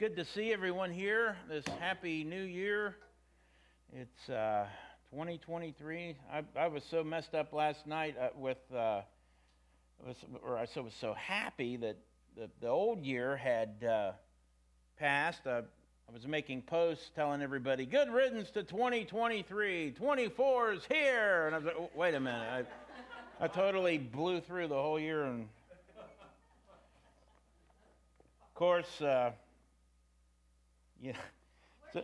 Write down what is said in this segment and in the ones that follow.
good to see everyone here this happy new year. It's uh, 2023. I, I was so messed up last night uh, with, uh, was, or I was so happy that the, the old year had uh, passed. Uh, I was making posts telling everybody, good riddance to 2023. 24 is here. And I was like, oh, wait a minute. I, I totally blew through the whole year. And of course, uh, yeah. So,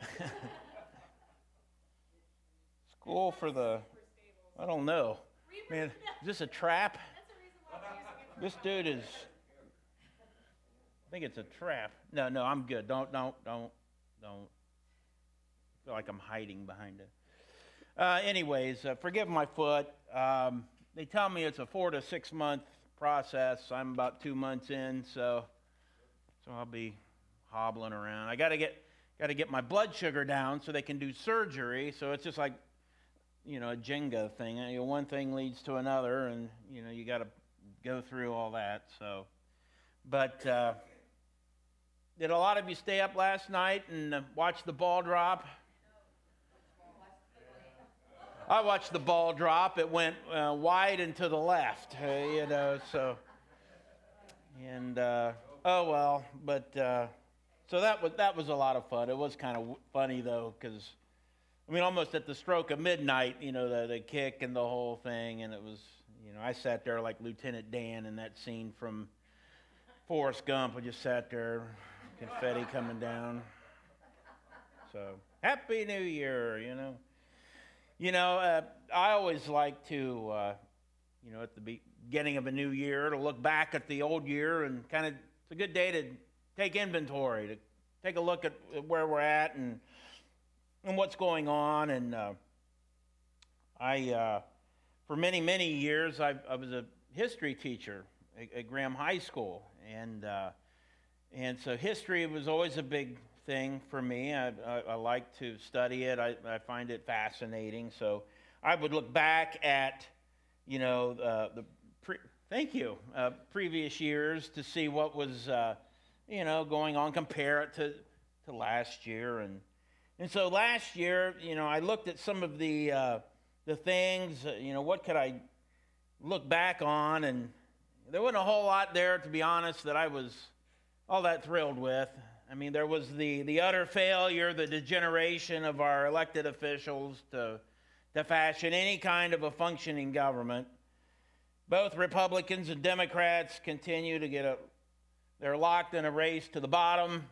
school for the, I don't know. Man, is this a trap? This dude is, I think it's a trap. No, no, I'm good. Don't, don't, don't, don't. I feel like I'm hiding behind it. Uh, anyways, uh, forgive my foot. Um, they tell me it's a four to six month process. I'm about two months in, so so I'll be hobbling around. I got to get got to get my blood sugar down so they can do surgery. So it's just like you know a Jenga thing. You know, one thing leads to another, and you know you got to go through all that. So, but uh, did a lot of you stay up last night and uh, watch the ball drop? I watched the ball drop. It went uh, wide and to the left, uh, you know. So, and uh, oh well, but so that was that was a lot of fun. It was kind of funny though, because I mean, almost at the stroke of midnight, you know, the the kick and the whole thing, and it was, you know, I sat there like Lieutenant Dan in that scene from Forrest Gump. I just sat there, confetti coming down. So happy New Year, you know. You know, uh, I always like to, uh, you know, at the beginning of a new year, to look back at the old year and kind of, it's a good day to take inventory, to take a look at where we're at and, and what's going on. And uh, I, uh, for many, many years, I, I, was a history teacher at, at Graham High School. And, uh, and so history was always a big thing for me. I, I, I like to study it, I, I, find it fascinating. So I would look back at, you know, uh, the pre- thank you, uh, previous years to see what was uh, you know, going on, compare it to, to last year. And, and so last year, you know, I looked at some of the, uh, the things, uh, you know, what could I look back on? And there wasn't a whole lot there, to be honest, that I was all that thrilled with. I mean, there was the, the utter failure, the degeneration of our elected officials to, to fashion any kind of a functioning government. Both Republicans and Democrats continue to get a they're locked in a race to the bottom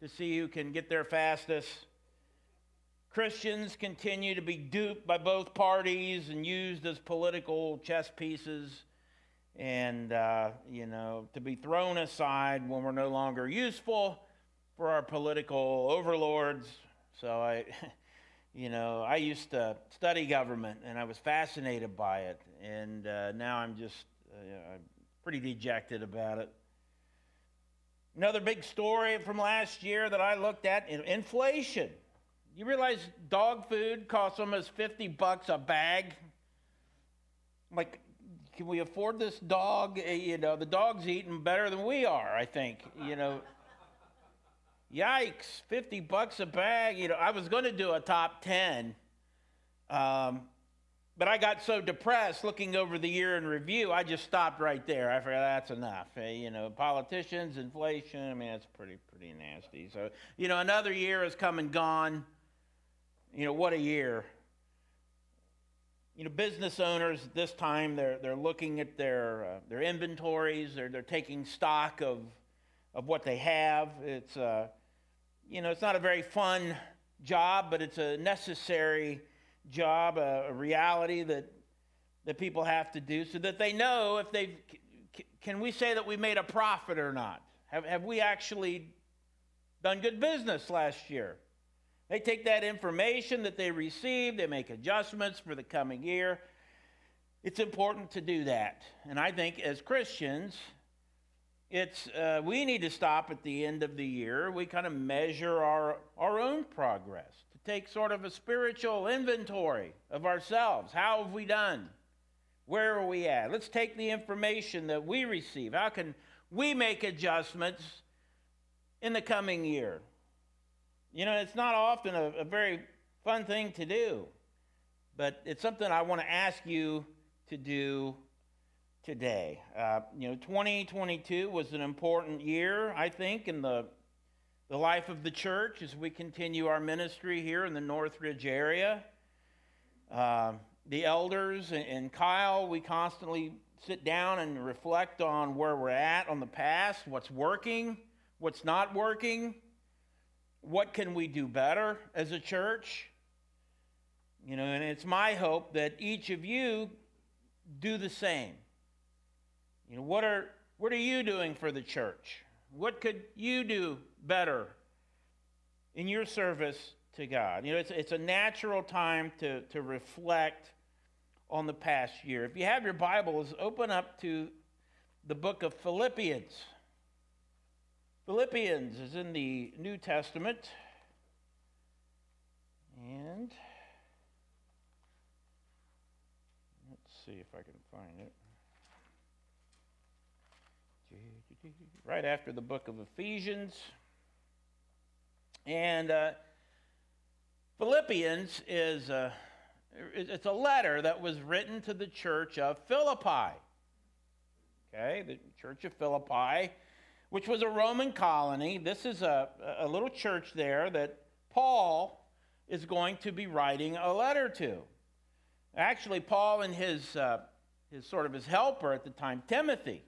to see who can get there fastest. Christians continue to be duped by both parties and used as political chess pieces and, uh, you know, to be thrown aside when we're no longer useful for our political overlords. So I, you know, I used to study government and I was fascinated by it. And uh, now I'm just uh, pretty dejected about it. Another big story from last year that I looked at inflation. You realize dog food costs almost 50 bucks a bag? Like, can we afford this dog? Eh, you know, the dog's eating better than we are, I think. You know, yikes, 50 bucks a bag. You know, I was going to do a top 10. Um, but I got so depressed looking over the year in review, I just stopped right there. I figured that's enough. Eh, you know, politicians, inflation, I mean, that's pretty, pretty nasty. So, you know, another year has come and gone. You know, what a year. You know, business owners this time, they're, they're looking at their, uh, their inventories, they're, they're taking stock of, of what they have. It's, uh, you know, it's not a very fun job, but it's a necessary job, a, reality that, that people have to do so that they know if they can we say that we made a profit or not? Have, have we actually done good business last year? They take that information that they receive, they make adjustments for the coming year. It's important to do that. And I think as Christians, it's uh, we need to stop at the end of the year. We kind of measure our, our own progress take sort of a spiritual inventory of ourselves. How have we done? Where are we at? Let's take the information that we receive. How can we make adjustments in the coming year? You know, it's not often a, a very fun thing to do, but it's something I want to ask you to do today. Uh, you know, 2022 was an important year, I think, in the the life of the church as we continue our ministry here in the Northridge area. Uh, the elders and, Kyle, we constantly sit down and reflect on where we're at on the past, what's working, what's not working, what can we do better as a church. You know, and it's my hope that each of you do the same. You know, what are what are you doing for the church? What could you do better in your service to God? You know, it's, it's a natural time to, to reflect on the past year. If you have your Bibles, open up to the book of Philippians. Philippians is in the New Testament. And let's see if I can find it. Right after the book of Ephesians. And uh, Philippians is a, it's a letter that was written to the church of Philippi. Okay, the church of Philippi, which was a Roman colony. This is a, a little church there that Paul is going to be writing a letter to. Actually, Paul and his, uh, his sort of his helper at the time, Timothy,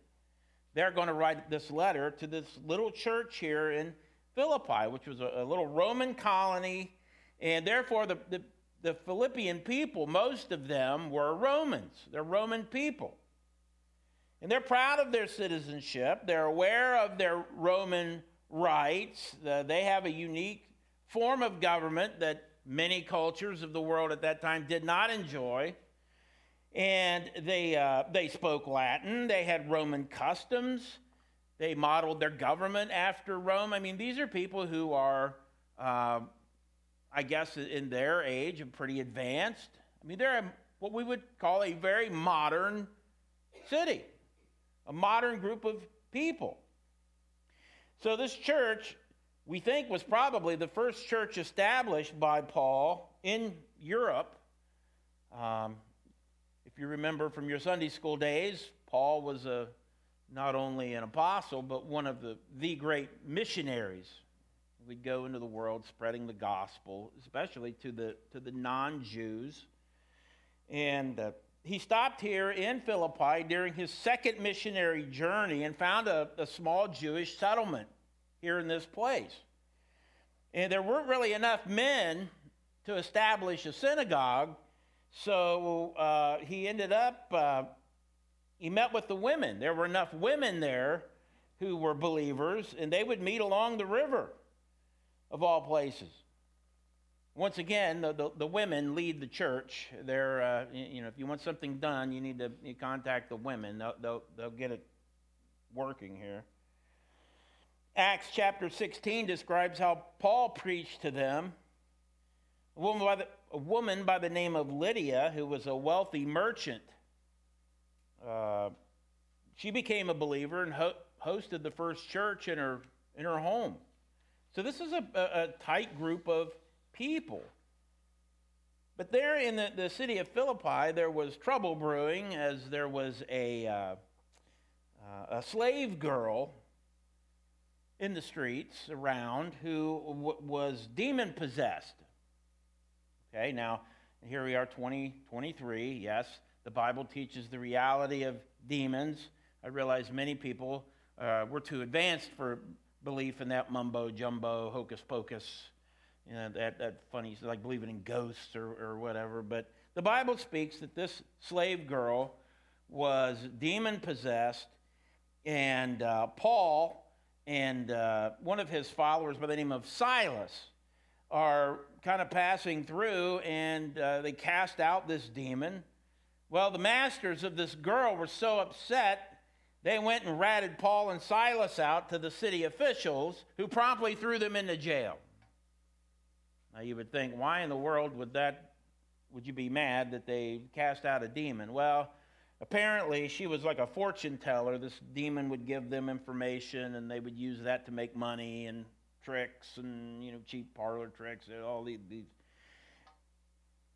they're going to write this letter to this little church here in Philippi, which was a, a little Roman colony, and therefore the, the, the Philippian people, most of them were Romans. They're Roman people. And they're proud of their citizenship. They're aware of their Roman rights. They have a unique form of government that many cultures of the world at that time did not enjoy. And they, uh, they spoke Latin, they had Roman customs. They modeled their government after Rome. I mean, these are people who are, uh, I guess, in their age, pretty advanced. I mean, they're what we would call a very modern city, a modern group of people. So, this church, we think, was probably the first church established by Paul in Europe. Um, if you remember from your Sunday school days, Paul was a not only an apostle, but one of the, the great missionaries. We'd go into the world spreading the gospel, especially to the, to the non Jews. And uh, he stopped here in Philippi during his second missionary journey and found a, a small Jewish settlement here in this place. And there weren't really enough men to establish a synagogue, so uh, he ended up uh, he met with the women. There were enough women there who were believers, and they would meet along the river, of all places. Once again, the, the, the women lead the church. They're, uh, you know, if you want something done, you need to you contact the women. They'll, they'll, they'll get it working here. Acts chapter 16 describes how Paul preached to them. A woman by the, a woman by the name of Lydia, who was a wealthy merchant, uh, she became a believer and ho- hosted the first church in her, in her home. So this is a, a, a tight group of people. But there in the, the city of Philippi, there was trouble brewing as there was a, uh, uh, a slave girl in the streets around who w- was demon possessed. Okay, now here we are, 2023. Yes, the Bible teaches the reality of demons. I realize many people uh, were too advanced for belief in that mumbo jumbo, hocus pocus, you know, that, that funny, like believing in ghosts or, or whatever. But the Bible speaks that this slave girl was demon possessed, and uh, Paul and uh, one of his followers by the name of Silas are kind of passing through, and uh, they cast out this demon. Well, the masters of this girl were so upset, they went and ratted Paul and Silas out to the city officials, who promptly threw them into jail. Now, you would think, why in the world would that would you be mad that they cast out a demon? Well, apparently she was like a fortune teller. This demon would give them information, and they would use that to make money and tricks and you know cheap parlor tricks and all these.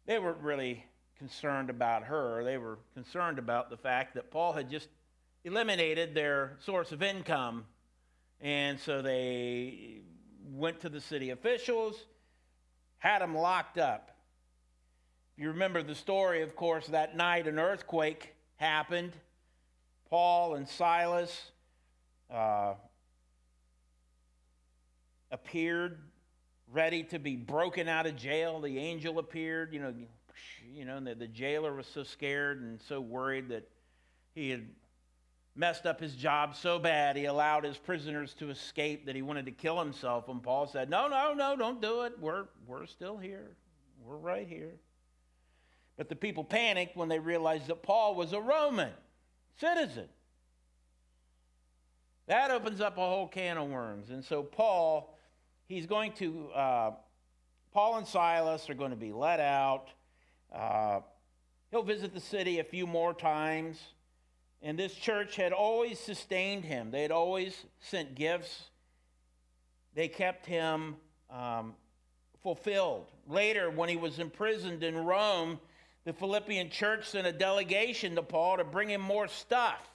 They weren't really concerned about her. They were concerned about the fact that Paul had just eliminated their source of income, and so they went to the city officials, had them locked up. You remember the story, of course, that night an earthquake happened. Paul and Silas uh, appeared ready to be broken out of jail. The angel appeared, you know, you know, the, the jailer was so scared and so worried that he had messed up his job so bad he allowed his prisoners to escape that he wanted to kill himself. And Paul said, No, no, no, don't do it. We're, we're still here. We're right here. But the people panicked when they realized that Paul was a Roman citizen. That opens up a whole can of worms. And so Paul, he's going to, uh, Paul and Silas are going to be let out. Uh, he'll visit the city a few more times. And this church had always sustained him, they had always sent gifts, they kept him um, fulfilled. Later, when he was imprisoned in Rome, the Philippian church sent a delegation to Paul to bring him more stuff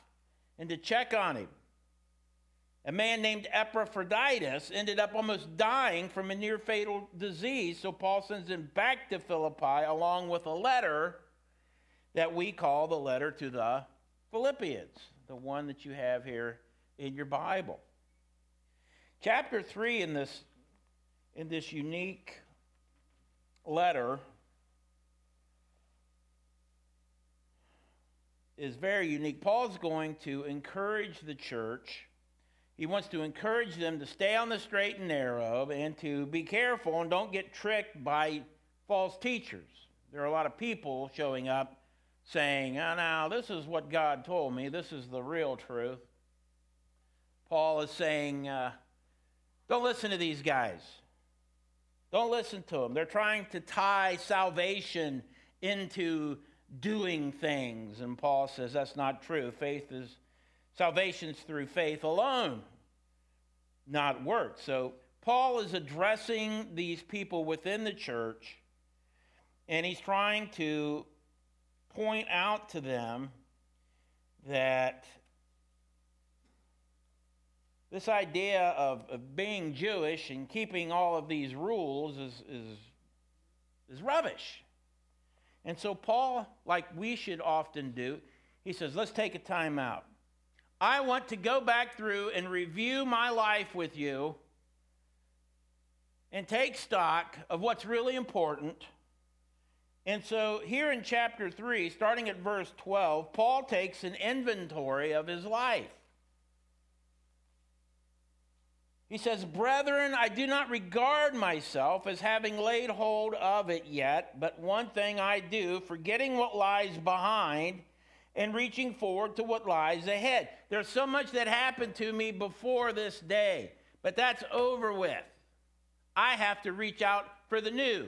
and to check on him. A man named Epaphroditus ended up almost dying from a near fatal disease, so Paul sends him back to Philippi along with a letter that we call the letter to the Philippians, the one that you have here in your Bible. Chapter 3 in this, in this unique letter is very unique. Paul's going to encourage the church. He wants to encourage them to stay on the straight and narrow and to be careful and don't get tricked by false teachers. There are a lot of people showing up saying, oh, now, this is what God told me, this is the real truth. Paul is saying, uh, don't listen to these guys. Don't listen to them. They're trying to tie salvation into doing things. And Paul says that's not true. Faith is, salvation's through faith alone, not works. So Paul is addressing these people within the church, and he's trying to point out to them that this idea of, of being Jewish and keeping all of these rules is, is, is rubbish. And so, Paul, like we should often do, he says, let's take a time out. I want to go back through and review my life with you and take stock of what's really important and so, here in chapter 3, starting at verse 12, Paul takes an inventory of his life. He says, Brethren, I do not regard myself as having laid hold of it yet, but one thing I do, forgetting what lies behind and reaching forward to what lies ahead. There's so much that happened to me before this day, but that's over with. I have to reach out for the new.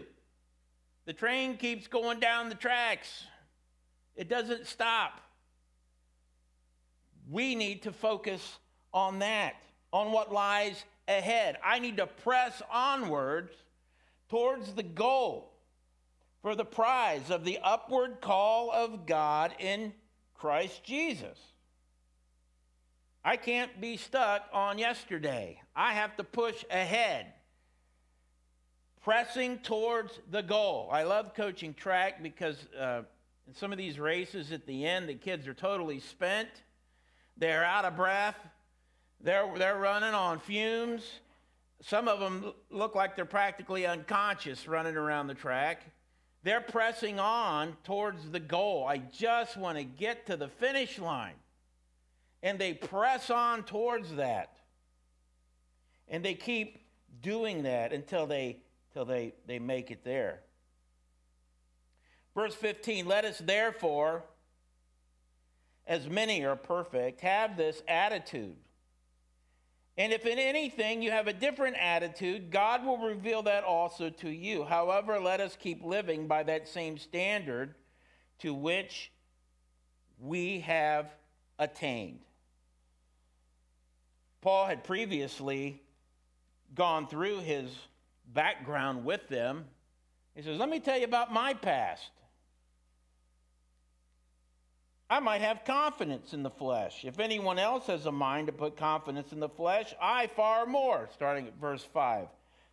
The train keeps going down the tracks, it doesn't stop. We need to focus on that, on what lies ahead. I need to press onwards towards the goal for the prize of the upward call of God in Christ Jesus. I can't be stuck on yesterday. I have to push ahead pressing towards the goal. I love coaching track because uh, in some of these races at the end, the kids are totally spent. They're out of breath. They're, they're running on fumes. Some of them look like they're practically unconscious running around the track. They're pressing on towards the goal. I just want to get to the finish line. And they press on towards that. And they keep doing that until they till they, they make it there. Verse 15 Let us therefore, as many are perfect, have this attitude. And if in anything you have a different attitude, God will reveal that also to you. However, let us keep living by that same standard to which we have attained. Paul had previously gone through his background with them. He says, Let me tell you about my past. I might have confidence in the flesh. If anyone else has a mind to put confidence in the flesh, I far more. Starting at verse 5.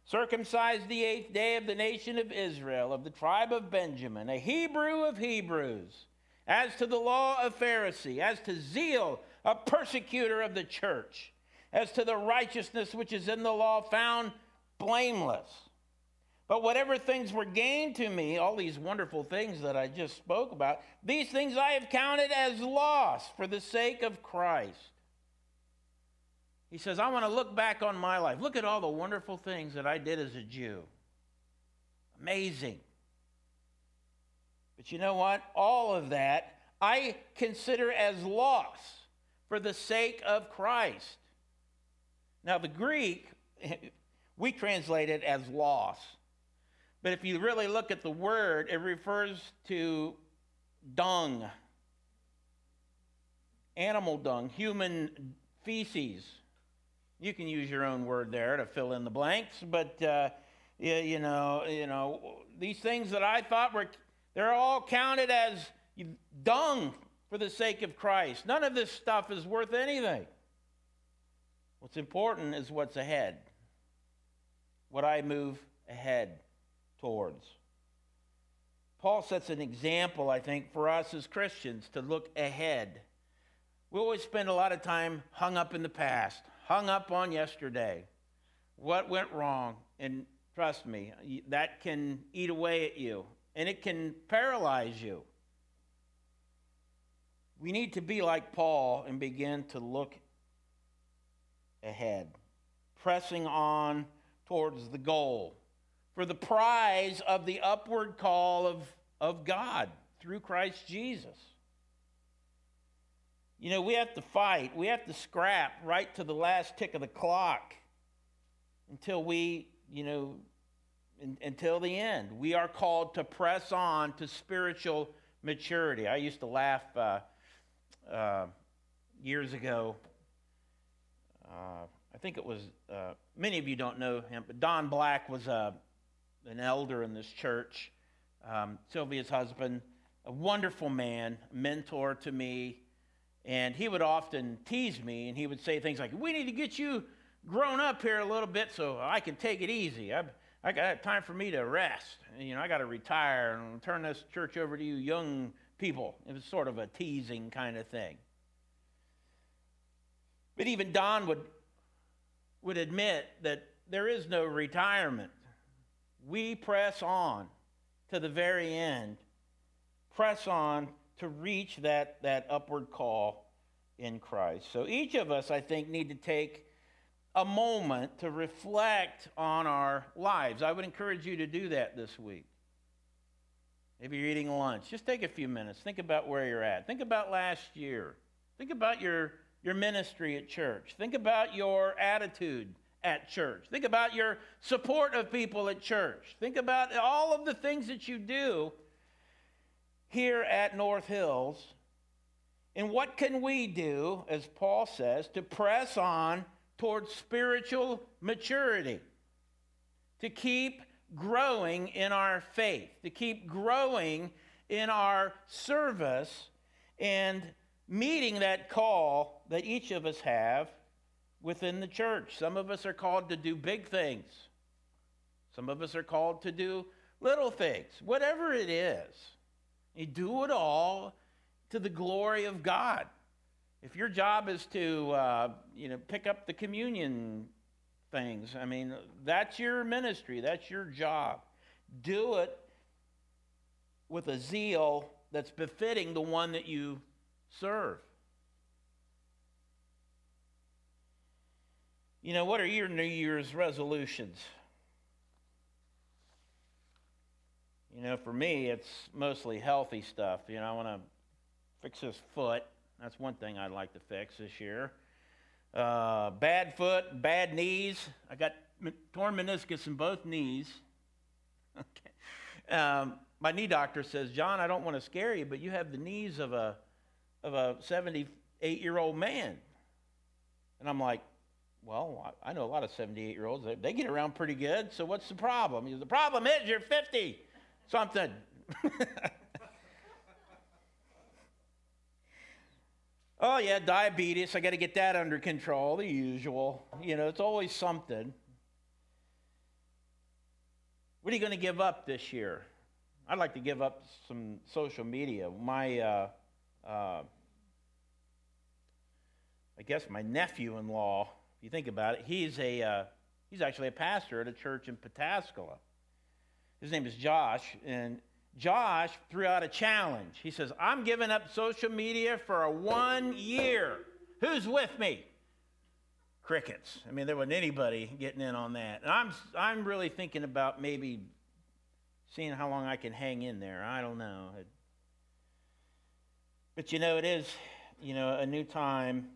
Circumcised the eighth day of the nation of Israel, of the tribe of Benjamin, a Hebrew of Hebrews, as to the law of Pharisee, as to zeal, a persecutor of the church, as to the righteousness which is in the law, found blameless. But whatever things were gained to me, all these wonderful things that I just spoke about, these things I have counted as loss for the sake of Christ. He says, I want to look back on my life. Look at all the wonderful things that I did as a Jew. Amazing. But you know what? All of that I consider as loss for the sake of Christ. Now, the Greek, we translate it as loss. But if you really look at the word, it refers to dung, animal dung, human feces. You can use your own word there to fill in the blanks, but uh, you, you know, you know, these things that I thought were, they're all counted as dung for the sake of Christ. None of this stuff is worth anything. What's important is what's ahead, what I move ahead towards. Paul sets an example, I think, for us as Christians to look ahead. We always spend a lot of time hung up in the past, hung up on yesterday. What went wrong? And trust me, that can eat away at you and it can paralyze you. We need to be like Paul and begin to look ahead, pressing on towards the goal for the prize of the upward call of, of God through Christ Jesus. You know, we have to fight, we have to scrap right to the last tick of the clock until we, you know, in, until the end. We are called to press on to spiritual maturity. I used to laugh uh, uh, years ago. Uh, I think it was, uh, many of you don't know him, but Don Black was a an elder in this church, um, Sylvia's husband, a wonderful man, mentor to me. And he would often tease me and he would say things like, We need to get you grown up here a little bit so I can take it easy. I, I got time for me to rest. You know, I got to retire and turn this church over to you young people. It was sort of a teasing kind of thing. But even Don would, would admit that there is no retirement we press on to the very end, press on to reach that, that upward call in Christ. So each of us, I think, need to take a moment to reflect on our lives. I would encourage you to do that this week. Maybe you're eating lunch. Just take a few minutes. Think about where you're at. Think about last year. Think about your, your ministry at church. Think about your attitude at church. Think about your support of people at church. Think about all of the things that you do here at North Hills. And what can we do, as Paul says, to press on towards spiritual maturity? To keep growing in our faith, to keep growing in our service and meeting that call that each of us have within the church. Some of us are called to do big things, some of us are called to do little things. Whatever it is, you do it all to the glory of God. If your job is to, uh, you know, pick up the communion things, I mean, that's your ministry, that's your job. Do it with a zeal that's befitting the one that you serve. You know, what are your New Year's resolutions? You know, for me, it's mostly healthy stuff. You know, I want to fix this foot. That's one thing I'd like to fix this year. Uh, bad foot, bad knees. I got torn meniscus in both knees. Okay. Um, my knee doctor says, John, I don't want to scare you, but you have the knees of a of a 78 year old man. And I'm like, well, I know a lot of 78 year olds. They get around pretty good. So what's the problem? The problem is you're 50 something. oh, yeah, diabetes. I got to get that under control, the usual. You know, it's always something. What are you going to give up this year? I'd like to give up some social media. My, uh, uh, I guess my nephew in law, you think about it, he's, a, uh, he's actually a pastor at a church in Pataskala. His name is Josh, and Josh threw out a challenge. He says, I'm giving up social media for a one year. Who's with me? Crickets. I mean, there wasn't anybody getting in on that. And I'm, I'm really thinking about maybe seeing how long I can hang in there. I don't know. But you know, it is, you know, a new time.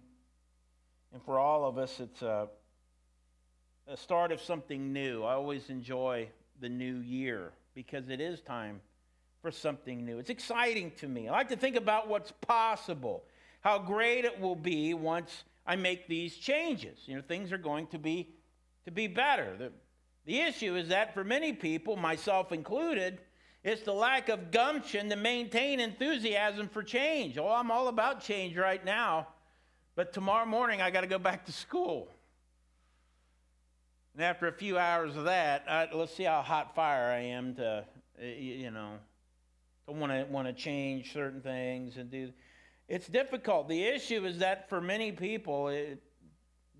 And for all of us, it's a, a start of something new. I always enjoy the new year because it is time for something new. It's exciting to me. I like to think about what's possible, how great it will be once I make these changes. You know, things are going to be to be better. The, the issue is that for many people, myself included, it's the lack of gumption to maintain enthusiasm for change. Oh, I'm all about change right now, but tomorrow morning I got to go back to school. And after a few hours of that, I, let's see how hot fire I am to, you know, to want to want to change certain things and do. It's difficult. The issue is that for many people, it,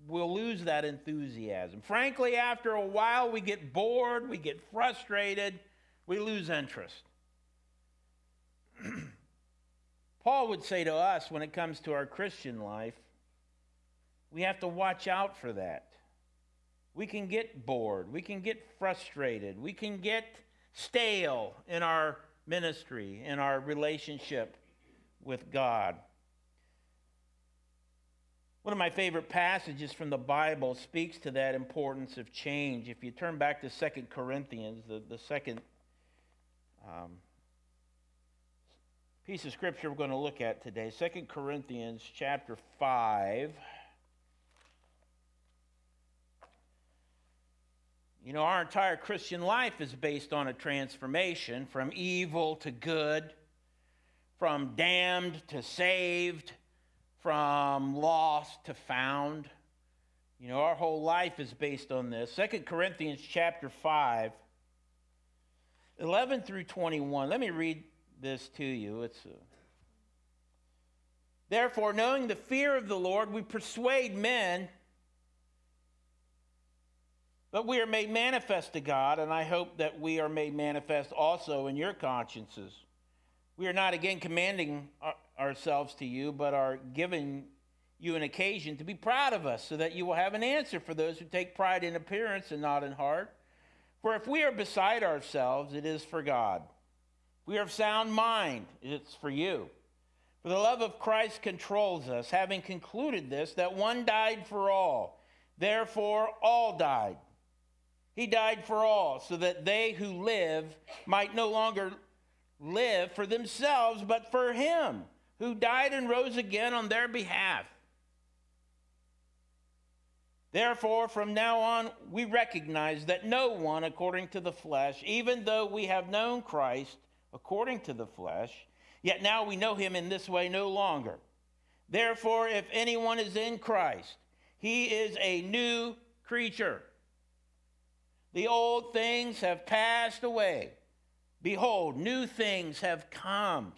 we'll lose that enthusiasm. Frankly, after a while, we get bored, we get frustrated, we lose interest. Paul would say to us when it comes to our Christian life, we have to watch out for that. We can get bored, we can get frustrated, we can get stale in our ministry, in our relationship with God. One of my favorite passages from the Bible speaks to that importance of change. If you turn back to Second Corinthians, the, the second um, piece of scripture we're going to look at today, Second Corinthians chapter 5. You know, our entire Christian life is based on a transformation from evil to good, from damned to saved, from lost to found. You know, our whole life is based on this. Second Corinthians chapter 5, 11 through 21. Let me read this to you. It's a, Therefore, knowing the fear of the Lord, we persuade men but we are made manifest to God, and I hope that we are made manifest also in your consciences. We are not again commanding ourselves to you, but are giving you an occasion to be proud of us, so that you will have an answer for those who take pride in appearance and not in heart. For if we are beside ourselves, it is for God. If we are of sound mind, it's for you. For the love of Christ controls us, having concluded this, that one died for all. Therefore, all died. He died for all, so that they who live might no longer live for themselves, but for him who died and rose again on their behalf. Therefore, from now on, we recognize that no one, according to the flesh, even though we have known Christ according to the flesh, yet now we know him in this way no longer. Therefore, if anyone is in Christ, he is a new creature. The old things have passed away. Behold, new things have come.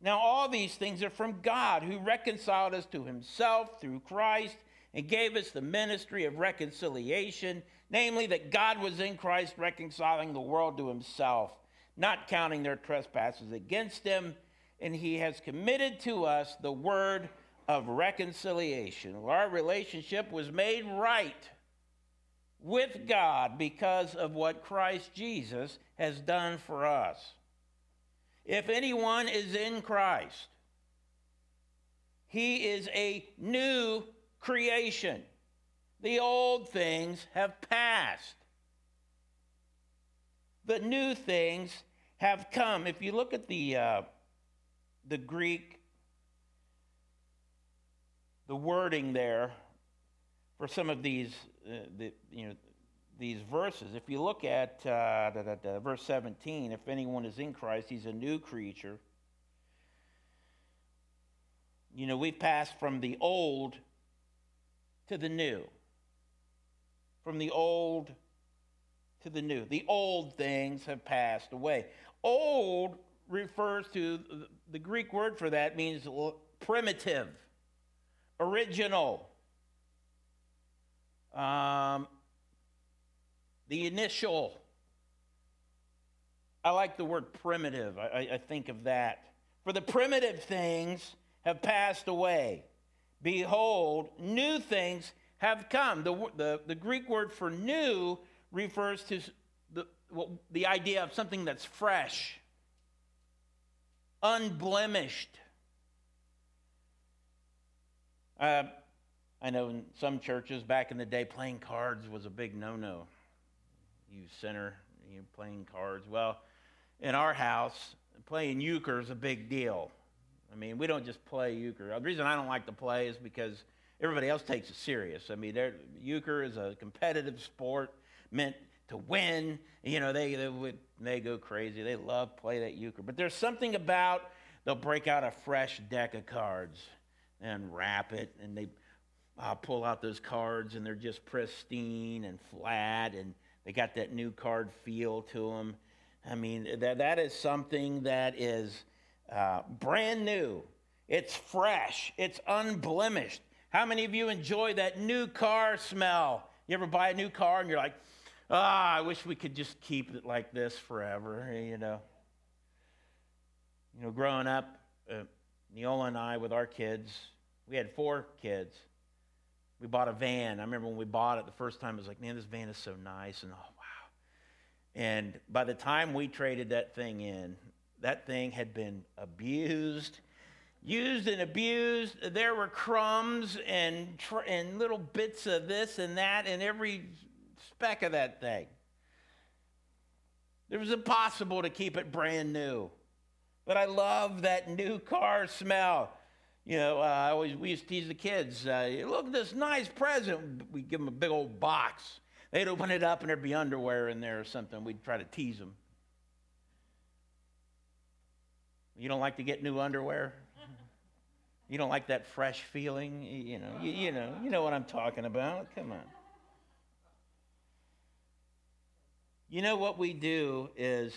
Now, all these things are from God, who reconciled us to himself through Christ and gave us the ministry of reconciliation, namely, that God was in Christ reconciling the world to himself, not counting their trespasses against them, and he has committed to us the word of reconciliation. Our relationship was made right with God because of what Christ Jesus has done for us. If anyone is in Christ, he is a new creation. The old things have passed. The new things have come. If you look at the, uh, the Greek the wording there for some of these, the, you know, these verses. If you look at uh, da, da, da, verse 17, if anyone is in Christ, he's a new creature. You know, we've passed from the old to the new. From the old to the new. The old things have passed away. Old refers to the Greek word for that means primitive, original, um, the initial. I like the word primitive. I, I think of that. For the primitive things have passed away. Behold, new things have come. The, the, the Greek word for new refers to the, well, the idea of something that's fresh, unblemished. Uh, I know in some churches back in the day, playing cards was a big no no. You sinner, you playing cards. Well, in our house, playing euchre is a big deal. I mean, we don't just play euchre. The reason I don't like to play is because everybody else takes it serious. I mean, euchre is a competitive sport meant to win. You know, they, they, they go crazy. They love play that euchre. But there's something about they'll break out a fresh deck of cards and wrap it, and they uh, pull out those cards, and they're just pristine and flat, and they got that new card feel to them. I mean, that, that is something that is uh, brand new. It's fresh. It's unblemished. How many of you enjoy that new car smell? You ever buy a new car and you're like, ah, I wish we could just keep it like this forever, you know? You know, growing up, uh, Neola and I, with our kids, we had four kids. We bought a van. I remember when we bought it the first time, I was like, man, this van is so nice. And oh, wow. And by the time we traded that thing in, that thing had been abused, used and abused. There were crumbs and, tr- and little bits of this and that in every speck of that thing. It was impossible to keep it brand new. But I love that new car smell. You know, uh, I always we used to tease the kids. Uh, Look at this nice present. We give them a big old box. They'd open it up and there'd be underwear in there or something. We'd try to tease them. You don't like to get new underwear? You don't like that fresh feeling? You know, you, you know, you know what I'm talking about. Come on. You know what we do is,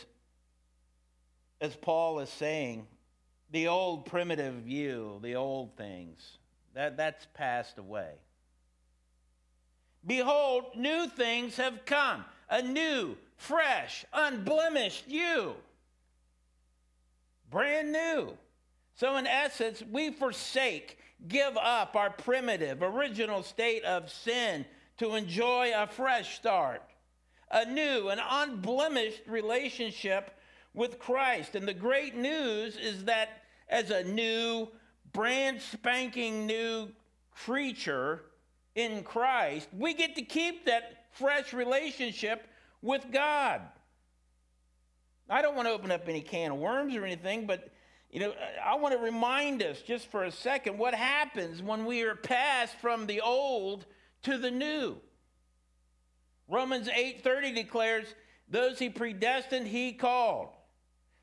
as Paul is saying, the old primitive view, the old things, that, that's passed away. Behold, new things have come, a new, fresh, unblemished you brand new. So, in essence, we forsake, give up our primitive, original state of sin to enjoy a fresh start, a new and unblemished relationship with Christ. And the great news is that as a new, brand spanking new creature in Christ, we get to keep that fresh relationship with God. I don't want to open up any can of worms or anything, but you know, I want to remind us just for a second what happens when we are passed from the old to the new. Romans 8:30 declares, "Those he predestined, he called.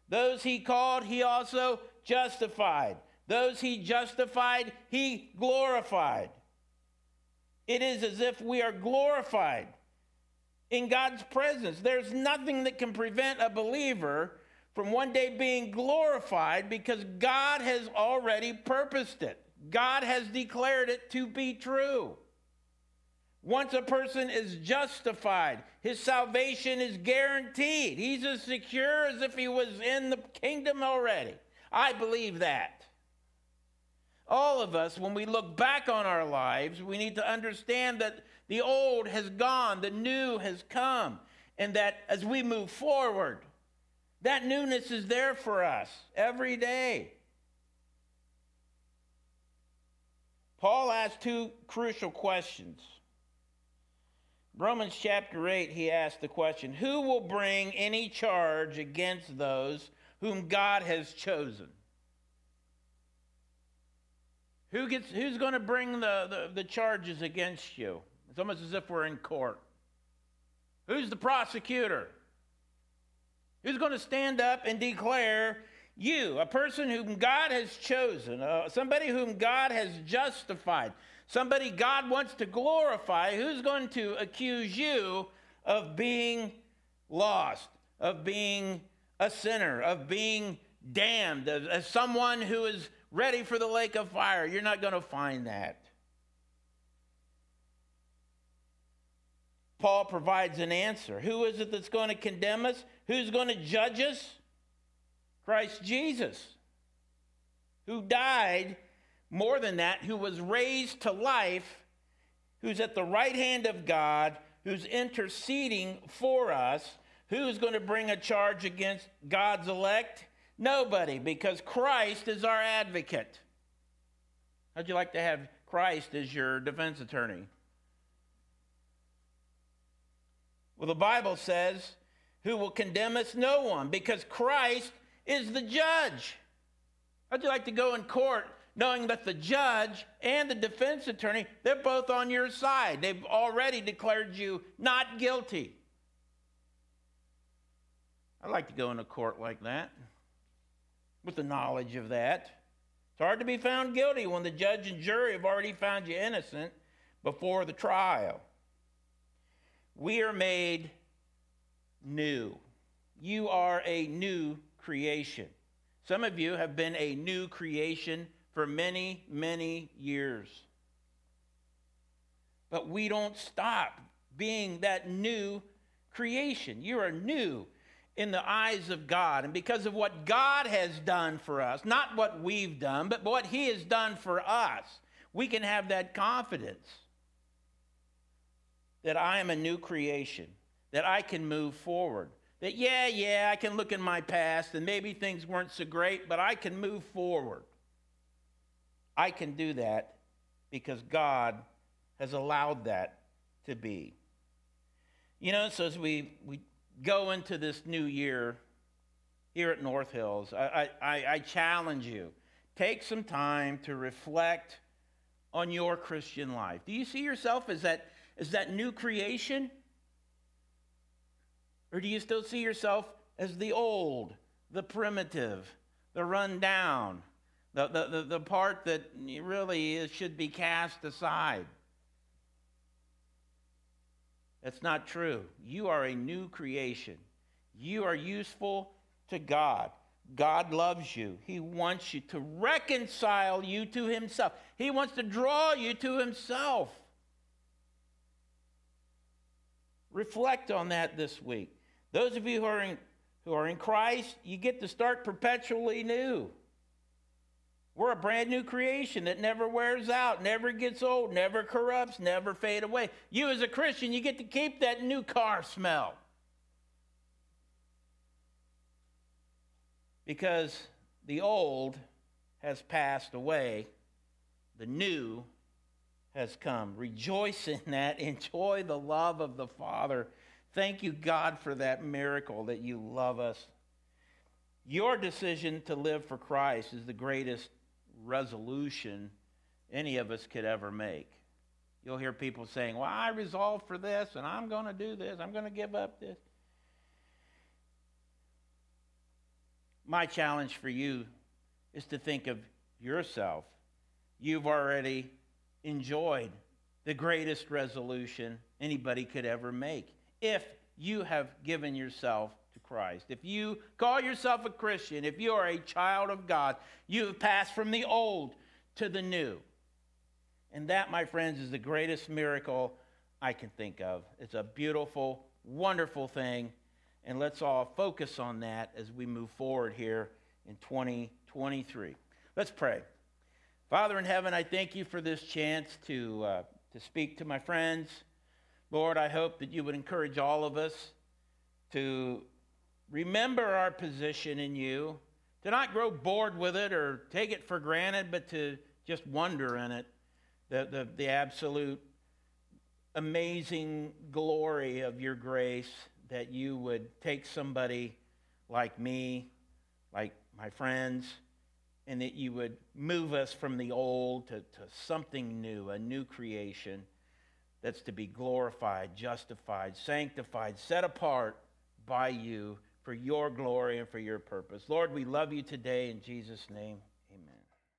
Those he called, he also justified. Those he justified, he glorified." It is as if we are glorified in God's presence. There's nothing that can prevent a believer from one day being glorified because God has already purposed it. God has declared it to be true. Once a person is justified, his salvation is guaranteed. He's as secure as if he was in the kingdom already. I believe that. All of us, when we look back on our lives, we need to understand that the old has gone, the new has come. And that as we move forward, that newness is there for us every day. Paul asked two crucial questions. Romans chapter 8, he asked the question Who will bring any charge against those whom God has chosen? Who gets, who's going to bring the, the, the charges against you? It's almost as if we're in court. Who's the prosecutor? Who's going to stand up and declare you, a person whom God has chosen, uh, somebody whom God has justified, somebody God wants to glorify, who's going to accuse you of being lost, of being a sinner, of being damned, as, as someone who is ready for the lake of fire? You're not going to find that. Paul provides an answer. Who is it that's going to condemn us? Who's going to judge us? Christ Jesus, who died, more than that, who was raised to life, who's at the right hand of God, who's interceding for us. Who's going to bring a charge against God's elect? Nobody, because Christ is our advocate. How'd you like to have Christ as your defense attorney? Well, the Bible says, Who will condemn us? No one, because Christ is the judge. How'd you like to go in court knowing that the judge and the defense attorney, they're both on your side? They've already declared you not guilty. I'd like to go into court like that with the knowledge of that. It's hard to be found guilty when the judge and jury have already found you innocent before the trial. We are made new. You are a new creation. Some of you have been a new creation for many, many years. But we don't stop being that new creation. You are new in the eyes of God. And because of what God has done for us, not what we've done, but what He has done for us, we can have that confidence that I am a new creation, that I can move forward. That, yeah, yeah, I can look in my past and maybe things weren't so great, but I can move forward. I can do that because God has allowed that to be. You know, so as we, we go into this new year here at North Hills, I, I, I challenge you take some time to reflect on your Christian life. Do you see yourself as that, as that new creation? Or do you still see yourself as the old, the primitive, the run down, the, the, the, the part that really is, should be cast aside? That's not true. You are a new creation. You are useful to God. God loves you. He wants you to reconcile you to Himself. He wants to draw you to Himself. Reflect on that this week. Those of you who are in, who are in Christ, you get to start perpetually new. We're a brand new creation that never wears out, never gets old, never corrupts, never fade away. You as a Christian, you get to keep that new car smell. Because the old has passed away, the new has come. Rejoice in that. Enjoy the love of the Father. Thank you, God, for that miracle that you love us. Your decision to live for Christ is the greatest resolution any of us could ever make. You'll hear people saying, Well, I resolved for this, and I'm going to do this, I'm going to give up this. My challenge for you is to think of yourself. You've already enjoyed the greatest resolution anybody could ever make if you have given yourself Christ. If you call yourself a Christian, if you are a child of God, you have passed from the old to the new. And that, my friends, is the greatest miracle I can think of. It's a beautiful, wonderful thing. And let's all focus on that as we move forward here in 2023. Let's pray. Father in heaven, I thank you for this chance to, uh, to speak to my friends. Lord, I hope that you would encourage all of us to remember our position in you, to not grow bored with it or take it for granted, but to just wonder in it the, the, the absolute amazing glory of your grace that you would take somebody like me, like my friends, and that you would move us from the old to, to something new, a new creation that's to be glorified, justified, sanctified, set apart by you for your glory and for your purpose. Lord, we love you today in Jesus' name.